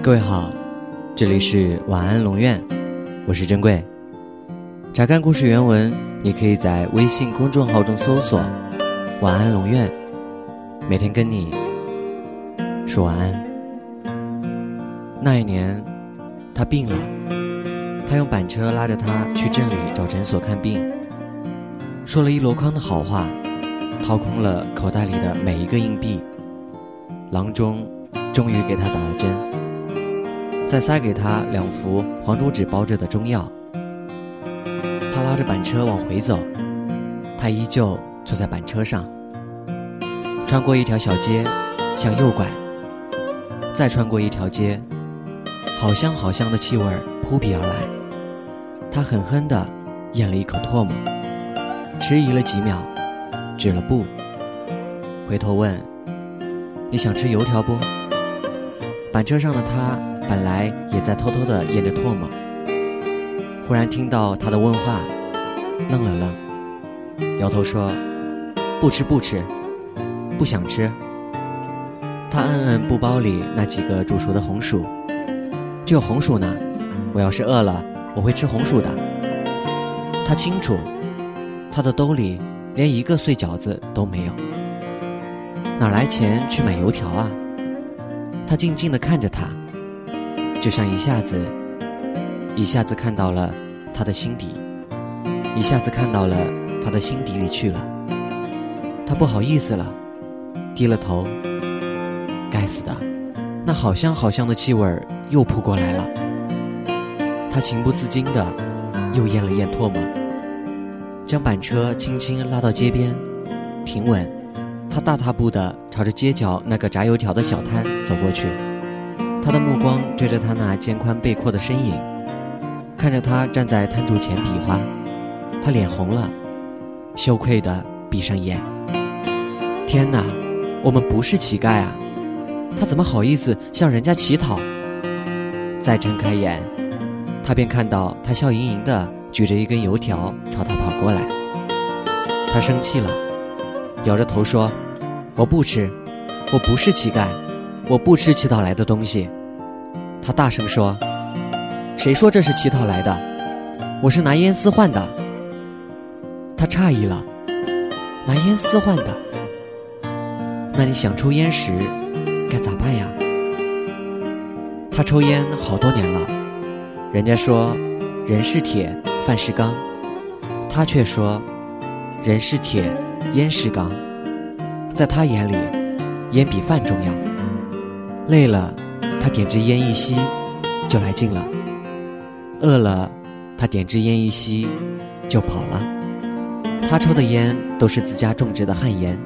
各位好，这里是晚安龙院，我是珍贵。查看故事原文，你可以在微信公众号中搜索“晚安龙院”，每天跟你说晚安。那一年，他病了，他用板车拉着他去镇里找诊所看病，说了一箩筐的好话，掏空了口袋里的每一个硬币。郎中终于给他打了针，再塞给他两副黄竹纸包着的中药。他拉着板车往回走，他依旧坐在板车上。穿过一条小街，向右拐，再穿过一条街，好香好香的气味扑鼻而来。他狠狠地咽了一口唾沫，迟疑了几秒，止了步，回头问。你想吃油条不？板车上的他本来也在偷偷的咽着唾沫，忽然听到他的问话，愣了愣，摇头说：“不吃不吃，不想吃。”他摁摁布包里那几个煮熟的红薯，只有红薯呢。我要是饿了，我会吃红薯的。他清楚，他的兜里连一个碎饺子都没有。哪来钱去买油条啊？他静静地看着他，就像一下子，一下子看到了他的心底，一下子看到了他的心底里去了。他不好意思了，低了头。该死的，那好香好香的气味又扑过来了。他情不自禁的又咽了咽唾沫，将板车轻轻拉到街边，停稳。他大踏步的朝着街角那个炸油条的小摊走过去，他的目光追着他那肩宽背阔的身影，看着他站在摊主前比划，他脸红了，羞愧地闭上眼。天哪，我们不是乞丐啊！他怎么好意思向人家乞讨？再睁开眼，他便看到他笑盈盈地举着一根油条朝他跑过来，他生气了。摇着头说：“我不吃，我不是乞丐，我不吃乞讨来的东西。”他大声说：“谁说这是乞讨来的？我是拿烟丝换的。”他诧异了：“拿烟丝换的？那你想抽烟时该咋办呀？”他抽烟好多年了，人家说人是铁，饭是钢，他却说人是铁。烟是钢，在他眼里，烟比饭重要。累了，他点支烟一吸，就来劲了；饿了，他点支烟一吸，就跑了。他抽的烟都是自家种植的旱烟，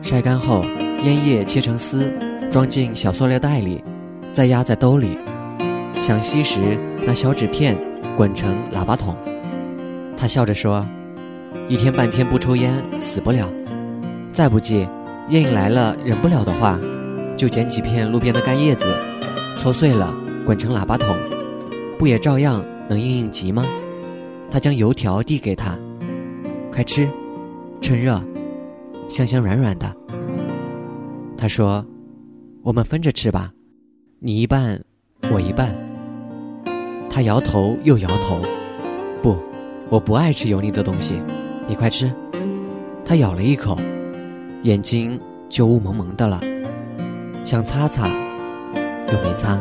晒干后，烟叶切成丝，装进小塑料袋里，再压在兜里。想吸时，拿小纸片滚成喇叭筒。他笑着说。一天半天不抽烟死不了，再不济，烟瘾来了忍不了的话，就捡几片路边的干叶子，搓碎了滚成喇叭筒，不也照样能应应急吗？他将油条递给他，快吃，趁热，香香软软的。他说：“我们分着吃吧，你一半，我一半。”他摇头又摇头，不，我不爱吃油腻的东西。你快吃，他咬了一口，眼睛就雾蒙蒙的了，想擦擦，又没擦。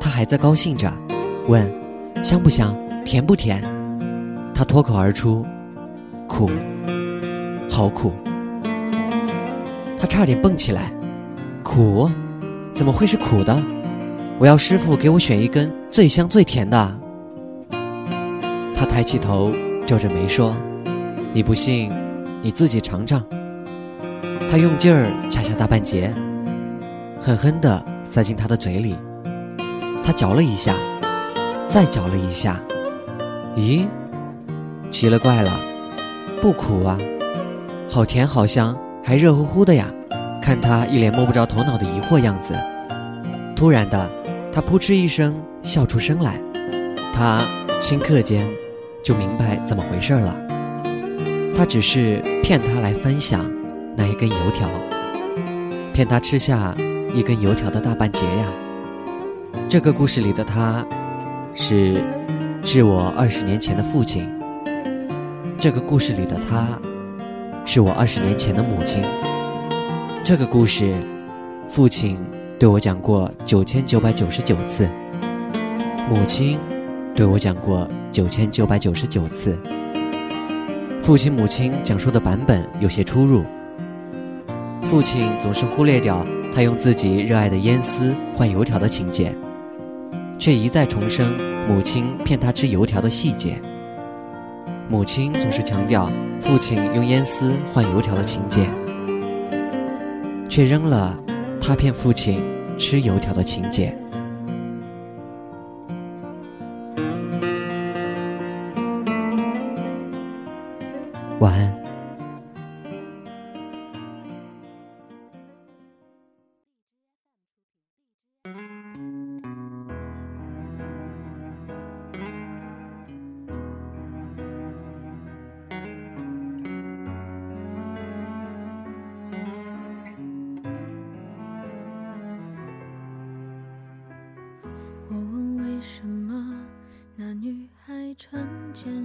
他还在高兴着，问：“香不香？甜不甜？”他脱口而出：“苦，好苦。”他差点蹦起来：“苦？怎么会是苦的？我要师傅给我选一根最香最甜的。”他抬起头。皱着眉说：“你不信，你自己尝尝。”他用劲儿掐大半截，狠狠地塞进他的嘴里。他嚼了一下，再嚼了一下。咦，奇了怪了，不苦啊，好甜好香，还热乎乎的呀！看他一脸摸不着头脑的疑惑样子，突然的，他扑哧一声笑出声来。他顷刻间。就明白怎么回事了。他只是骗他来分享那一根油条，骗他吃下一根油条的大半截呀。这个故事里的他，是，是我二十年前的父亲。这个故事里的他，是我二十年前的母亲。这个故事，父亲对我讲过九千九百九十九次，母亲对我讲过九千九百九十九次。父亲、母亲讲述的版本有些出入。父亲总是忽略掉他用自己热爱的烟丝换油条的情节，却一再重申母亲骗他吃油条的细节。母亲总是强调父亲用烟丝换油条的情节。却扔了他骗父亲吃油条的情节。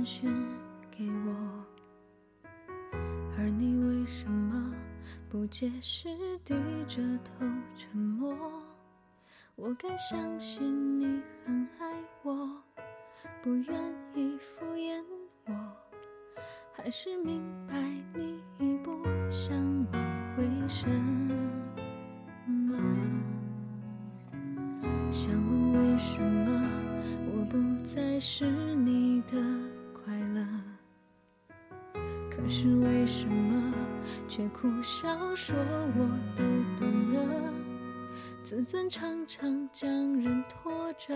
讯给我，而你为什么不解释，低着头沉默？我该相信你很爱我，不愿意敷衍我，还是明白你已不想我回什是为什么却苦笑说我都懂了？自尊常常将人拖着，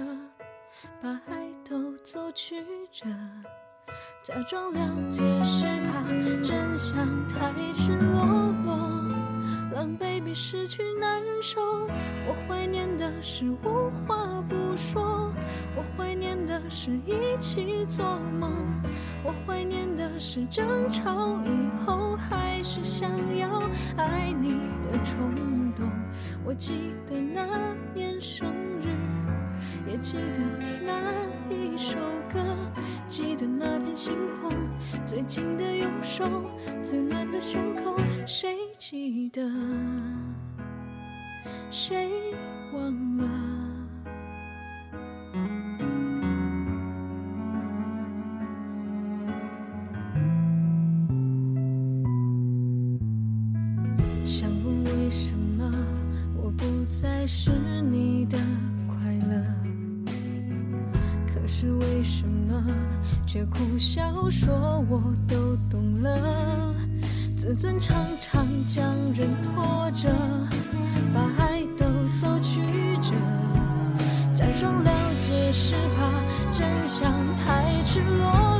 把爱都走曲折，假装了解是怕真相太赤裸裸，狼狈比失去难受。我怀念的是无话不说。我怀念的是一起做梦，我怀念的是争吵以后还是想要爱你的冲动。我记得那年生日，也记得那一首歌，记得那片星空，最紧的右手，最暖的胸口。谁记得谁忘了？想问为什么我不再是你的快乐？可是为什么却苦笑说我都懂了？自尊常常将人拖着，把爱都走曲折，假装了解是怕真相太赤裸。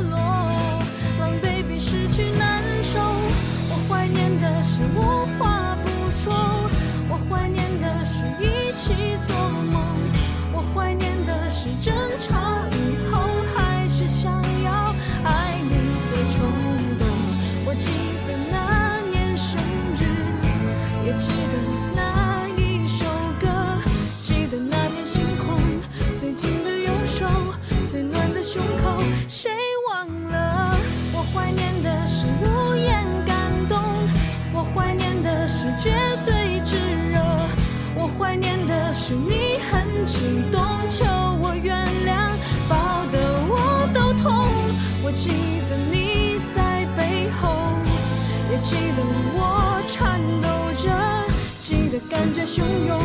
感觉汹涌，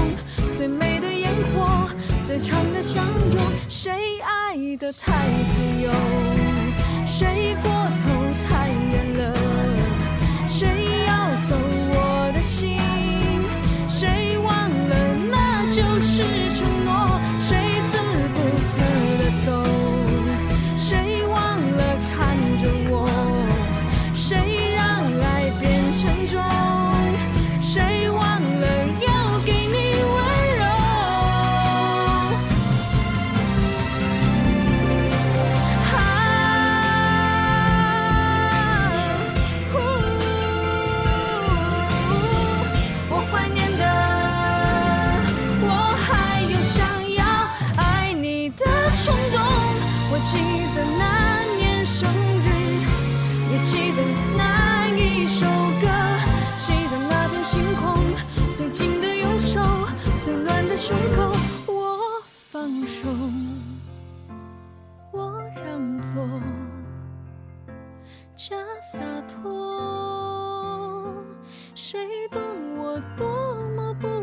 最美的烟火，最长的相拥，谁爱的太自由，谁过头太远了，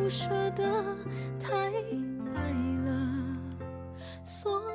不舍得，太爱了，所。